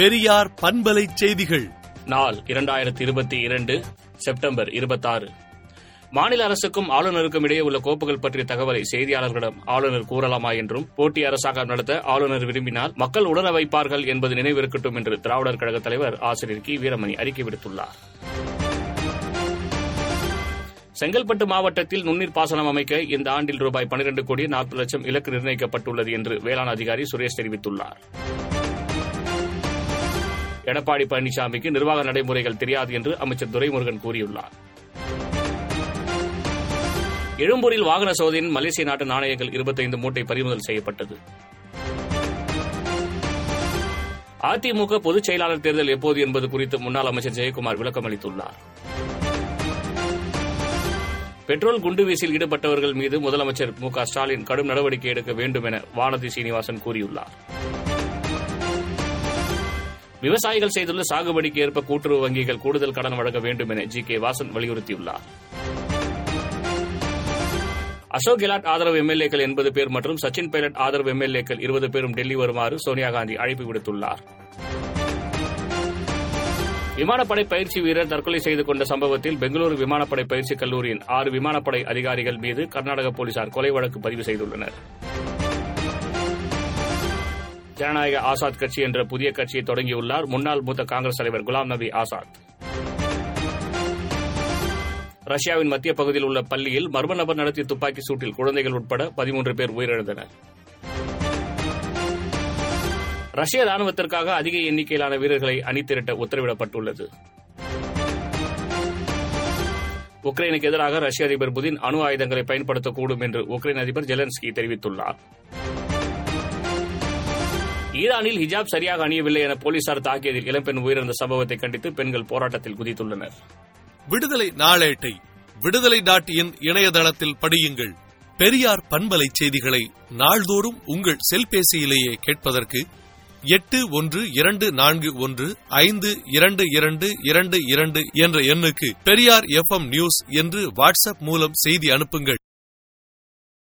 பெரியார் பண்பலை செய்திகள். நாள் இரண்டாயிரத்தி இருபத்தி இரண்டு செப்டம்பர் இருபத்தாறு. மாநில அரசுக்கும் ஆளுநருக்கும் இடையே உள்ள கோப்புகள் பற்றிய தகவலை செய்தியாளர்களிடம் ஆளுநர் கூறலாமா என்றும் போட்டி அரசாக நடத்த ஆளுநர் விரும்பினால் மக்கள் உணர வைப்பார்கள் என்பது நினைவிருக்கட்டும் என்று திராவிடர் கழக தலைவர் ஆசிரியர் கி. வீரமணி அறிக்கை விடுத்துள்ளார். செங்கல்பட்டு மாவட்டத்தில் நுண்ணீர் பாசனம் அமைக்க இந்த ஆண்டில் ரூபாய் பனிரெண்டு கோடி நாற்பது லட்சம் இலக்கு நிர்ணயிக்கப்பட்டுள்ளது என்று வேளாண் அதிகாரி சுரேஷ் தெரிவித்துள்ளார். எடப்பாடி பழனிசாமிக்கு நிர்வாக நடைமுறைகள் தெரியாது என்று அமைச்சர் துரைமுருகன் கூறியுள்ளார். எழும்பூரில் வாகன சோதனையின் மலேசிய நாட்டு நாணயங்கள் இருபத்தைந்து மூட்டை பறிமுதல் செய்யப்பட்டது. அதிமுக பொதுச் செயலாளர் தேர்தல் எப்போது என்பது குறித்து முன்னாள் அமைச்சர் ஜெயக்குமார் விளக்கம் அளித்துள்ளார். பெட்ரோல் குண்டுவீசில் ஈடுபட்டவர்கள் மீது முதலமைச்சர் மு க ஸ்டாலின் கடும் நடவடிக்கை எடுக்க வேண்டும் என வானதி சீனிவாசன் கூறியுள்ளார். விவசாயிகள் செய்துள்ள சாகுபடிக்கு ஏற்ப கூட்டுறவு வங்கிகள் கூடுதல் கடன் வழங்க வேண்டும் என ஜி கே வாசன் வலியுறுத்தியுள்ளார். அசோக் கெலாட் ஆதரவு எம்எல்ஏக்கள் எண்பது பேர் மற்றும் சச்சின் பைலட் ஆதரவு எம்எல்ஏக்கள் இருபது பேரும் டெல்லி வருமாறு சோனியா காந்தி அழைப்பு விடுத்துள்ளார். விமானப்படை பயிற்சி வீரர் தற்கொலை செய்து கொண்ட சம்பவத்தில் பெங்களூரு விமானப்படை பயிற்சி கல்லூரியின் ஆறு விமானப்படை அதிகாரிகள் மீது கர்நாடக போலீசார் கொலை வழக்கு பதிவு செய்துள்ளனர். ஜனநாயக ஆசாத் கட்சி என்ற புதிய கட்சியை தொடங்கியுள்ளார். முன்னாள் மூத்த காங்கிரஸ் தலைவர் குலாம் நபி ஆசாத். ரஷ்யாவின் மத்திய பகுதியில் உள்ள பள்ளியில் மர்ம நபர் நடத்திய துப்பாக்கி சூட்டில் குழந்தைகள் உட்பட பதிமூன்று பேர் உயிரிழந்தனர். ரஷ்ய ராணுவத்திற்காக அதிக எண்ணிக்கையிலான வீரர்களை அணிதிரட்ட உத்தரவிடப்பட்டுள்ளது. உக்ரைனுக்கு எதிராக ரஷ்ய அதிபர் புதின் அணு ஆயுதங்களை பயன்படுத்தக்கூடும் என்று உக்ரைன் அதிபர் ஜெலன்ஸ்கி தெரிவித்துள்ளார். ஈரானில் ஹிஜாப் சரியாக அணியவில்லை என போலீசார் தாக்கியதில் இளம்பெண் உயிரிழந்த சம்பவத்தை கண்டித்து பெண்கள் போராட்டத்தில் குதித்துள்ளனர். விடுதலை நாளேட்டை விடுதலை டாட் இன் இணையதளத்தில் படியுங்கள். பெரியார் பண்பலை செய்திகளை நாள்தோறும் உங்கள் செல்பேசியிலேயே கேட்பதற்கு எட்டு ஒன்று இரண்டு நான்கு ஒன்று ஐந்து இரண்டு இரண்டு இரண்டு இரண்டு என்ற எண்ணுக்கு பெரியார் எஃப் நியூஸ் என்று வாட்ஸ்அப் மூலம் செய்தி அனுப்புங்கள்.